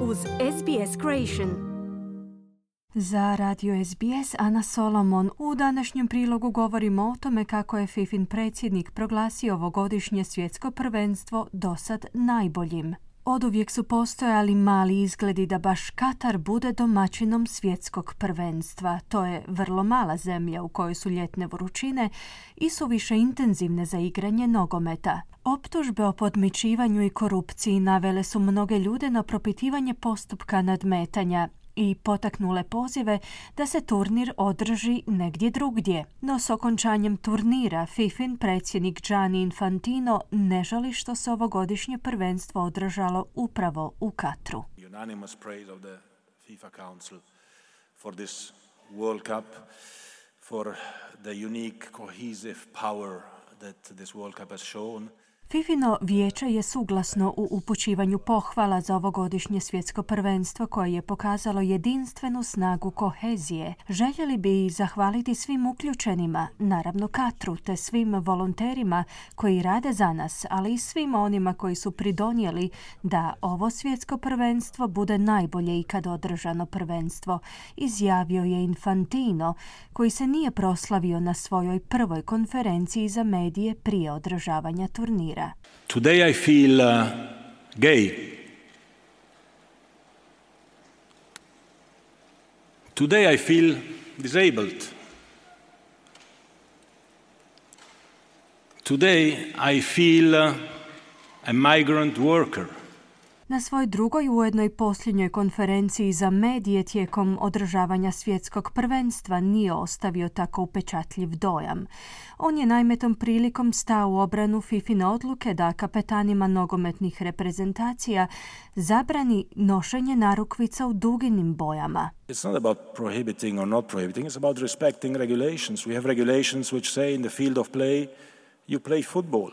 uz SBS Creation. Za radio SBS Ana Solomon u današnjem prilogu govorimo o tome kako je FIFIN predsjednik proglasio ovogodišnje svjetsko prvenstvo dosad najboljim. Oduvijek su postojali mali izgledi da baš Katar bude domaćinom svjetskog prvenstva. To je vrlo mala zemlja u kojoj su ljetne vrućine i su više intenzivne za igranje nogometa. Optužbe o podmičivanju i korupciji navele su mnoge ljude na propitivanje postupka nadmetanja i potaknule pozive da se turnir održi negdje drugdje. No s okončanjem turnira FIFIN predsjednik Gianni Infantino ne žali što se ovogodišnje prvenstvo održalo upravo u Katru. Unanimous praise of the FIFA Council for this World Cup, for the unique cohesive power that this World Cup has shown. Fifino vijeće je suglasno u upućivanju pohvala za ovogodišnje svjetsko prvenstvo koje je pokazalo jedinstvenu snagu kohezije. Željeli bi i zahvaliti svim uključenima, naravno Katru, te svim volonterima koji rade za nas, ali i svim onima koji su pridonijeli da ovo svjetsko prvenstvo bude najbolje ikad održano prvenstvo, izjavio je Infantino, koji se nije proslavio na svojoj prvoj konferenciji za medije prije održavanja turnira. Today I feel uh, gay. Today I feel disabled. Today I feel uh, a migrant worker. Na svoj drugoj ujedno i posljednjoj konferenciji za medije tijekom održavanja svjetskog prvenstva nije ostavio tako upečatljiv dojam. On je naime tom prilikom stao u obranu Fifine odluke da kapetanima nogometnih reprezentacija zabrani nošenje narukvica u duginim bojama. It's not about prohibiting or not prohibiting, it's about respecting regulations. We have regulations which say in the field of play you play football.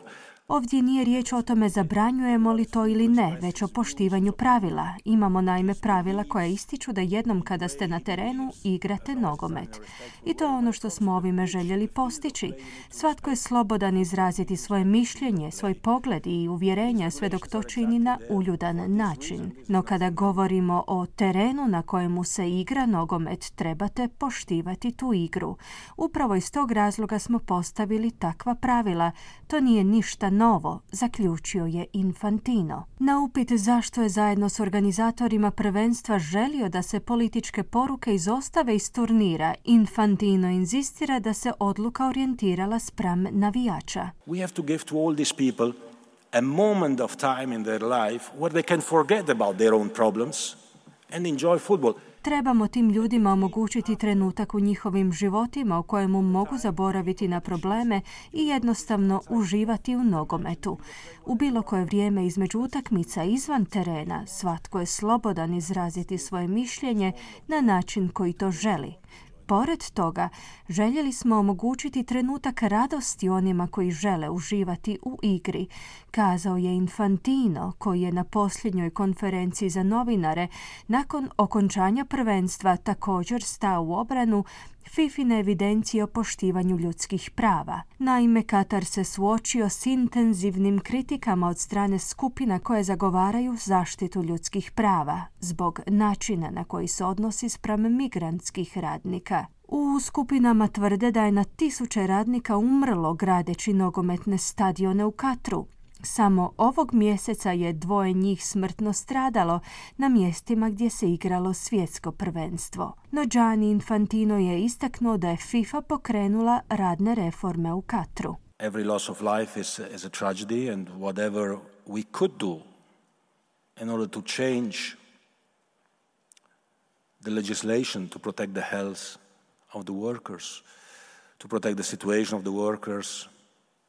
Ovdje nije riječ o tome zabranjujemo li to ili ne, već o poštivanju pravila. Imamo naime pravila koja ističu da jednom kada ste na terenu igrate nogomet. I to je ono što smo ovime željeli postići. Svatko je slobodan izraziti svoje mišljenje, svoj pogled i uvjerenja sve dok to čini na uljudan način. No kada govorimo o terenu na kojemu se igra nogomet, trebate poštivati tu igru. Upravo iz tog razloga smo postavili takva pravila. To nije ništa novo, zaključio je Infantino. Na upit zašto je zajedno s organizatorima prvenstva želio da se političke poruke izostave iz turnira, Infantino inzistira da se odluka orijentirala spram navijača. We have to give to all these people a moment of time in their life where they can forget about their own problems and enjoy football. Trebamo tim ljudima omogućiti trenutak u njihovim životima u kojemu mogu zaboraviti na probleme i jednostavno uživati u nogometu. U bilo koje vrijeme između utakmica izvan terena svatko je slobodan izraziti svoje mišljenje na način koji to želi. Pored toga, željeli smo omogućiti trenutak radosti onima koji žele uživati u igri, kazao je Infantino, koji je na posljednjoj konferenciji za novinare nakon okončanja prvenstva također stao u obranu Fifine evidencije o poštivanju ljudskih prava. Naime, Katar se suočio s intenzivnim kritikama od strane skupina koje zagovaraju zaštitu ljudskih prava zbog načina na koji se odnosi spram migrantskih radnika. U skupinama tvrde da je na tisuće radnika umrlo gradeći nogometne stadione u Katru, samo ovog mjeseca je dvoje njih smrtno stradalo na mjestima gdje se igralo svjetsko prvenstvo. No Gianni Infantino je istaknuo da je FIFA pokrenula radne reforme u Katru. Every loss of life is, is a tragedy and whatever we could do in order to change the legislation to protect the health of the workers, to protect the situation of the workers,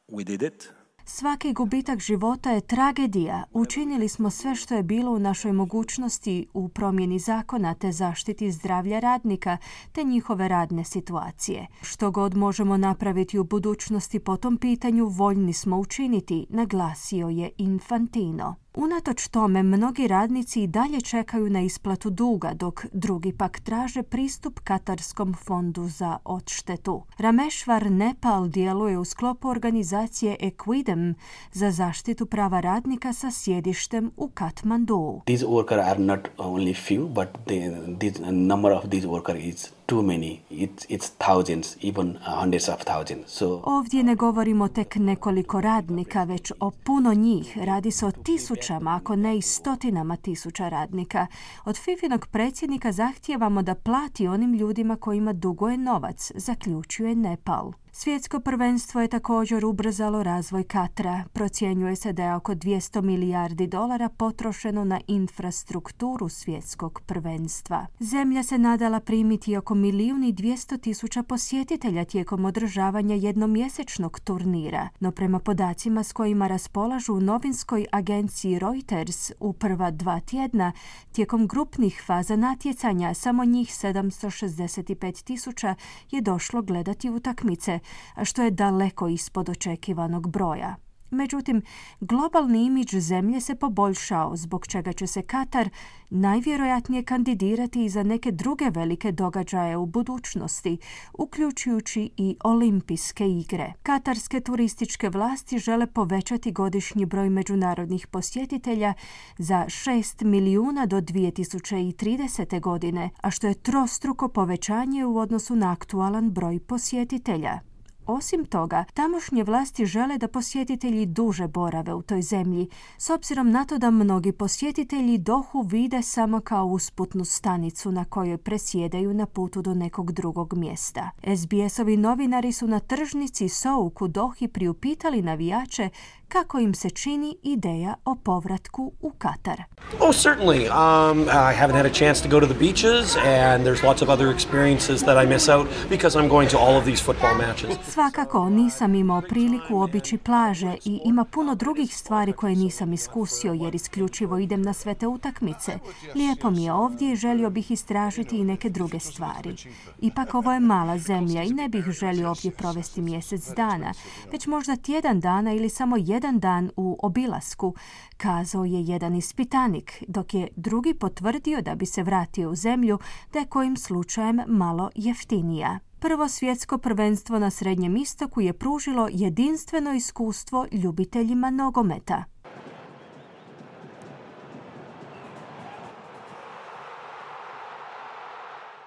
we did it. Svaki gubitak života je tragedija. Učinili smo sve što je bilo u našoj mogućnosti u promjeni zakona te zaštiti zdravlja radnika te njihove radne situacije. Što god možemo napraviti u budućnosti po tom pitanju voljni smo učiniti, naglasio je Infantino. Unatoč tome, mnogi radnici i dalje čekaju na isplatu duga, dok drugi pak traže pristup Katarskom fondu za odštetu. Ramešvar Nepal djeluje u sklopu organizacije Equidem za zaštitu prava radnika sa sjedištem u Katmandu. These workers are not only few, but the, the number of these workers is too many. It's, it's thousands, even hundreds of thousands. So, Ovdje ne govorimo tek nekoliko radnika, već o puno njih. Radi se o tisućama, ako ne i stotinama tisuća radnika. Od Fifinog predsjednika zahtijevamo da plati onim ljudima kojima duguje novac, zaključuje Nepal. Svjetsko prvenstvo je također ubrzalo razvoj Katra. Procjenjuje se da je oko 200 milijardi dolara potrošeno na infrastrukturu svjetskog prvenstva. Zemlja se nadala primiti oko milijun i 200 tisuća posjetitelja tijekom održavanja jednomjesečnog turnira, no prema podacima s kojima raspolažu u novinskoj agenciji Reuters u prva dva tjedna, tijekom grupnih faza natjecanja samo njih 765 tisuća je došlo gledati utakmice, što je daleko ispod očekivanog broja. Međutim, globalni imidž zemlje se poboljšao, zbog čega će se Katar najvjerojatnije kandidirati i za neke druge velike događaje u budućnosti, uključujući i olimpijske igre. Katarske turističke vlasti žele povećati godišnji broj međunarodnih posjetitelja za 6 milijuna do 2030. godine, a što je trostruko povećanje u odnosu na aktualan broj posjetitelja. Osim toga, tamošnje vlasti žele da posjetitelji duže borave u toj zemlji, s obzirom na to da mnogi posjetitelji Dohu vide samo kao usputnu stanicu na kojoj presjedaju na putu do nekog drugog mjesta. SBS-ovi novinari su na tržnici Souk u Dohi priupitali navijače kako im se čini ideja o povratku u Katar. Oh, certainly. Um, I haven't had a chance to go to the beaches, and there's lots of other experiences that I miss out because I'm going to all of these football matches. Svakako nisam imao priliku obići plaže i ima puno drugih stvari koje nisam iskusio jer isključivo idem na sve te utakmice. Lijepo mi je ovdje i želio bih istražiti i neke druge stvari. Ipak ovo je mala zemlja i ne bih želio ovdje provesti mjesec dana, već možda tjedan dana ili samo jedan dan u obilasku, kazao je jedan ispitanik, dok je drugi potvrdio da bi se vratio u zemlju je kojim slučajem malo jeftinija. Prvo svjetsko prvenstvo na Srednjem istoku je pružilo jedinstveno iskustvo ljubiteljima nogometa.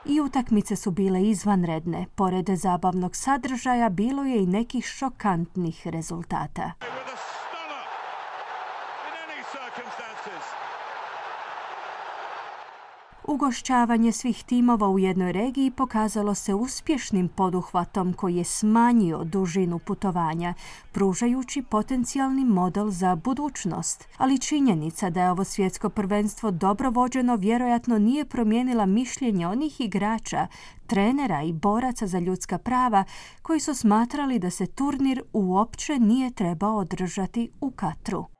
I utakmice su bile izvanredne. Pored zabavnog sadržaja bilo je i nekih šokantnih rezultata. Ugošćavanje svih timova u jednoj regiji pokazalo se uspješnim poduhvatom koji je smanjio dužinu putovanja, pružajući potencijalni model za budućnost. Ali činjenica da je ovo svjetsko prvenstvo dobro vođeno vjerojatno nije promijenila mišljenje onih igrača, trenera i boraca za ljudska prava koji su smatrali da se turnir uopće nije trebao održati u Katru.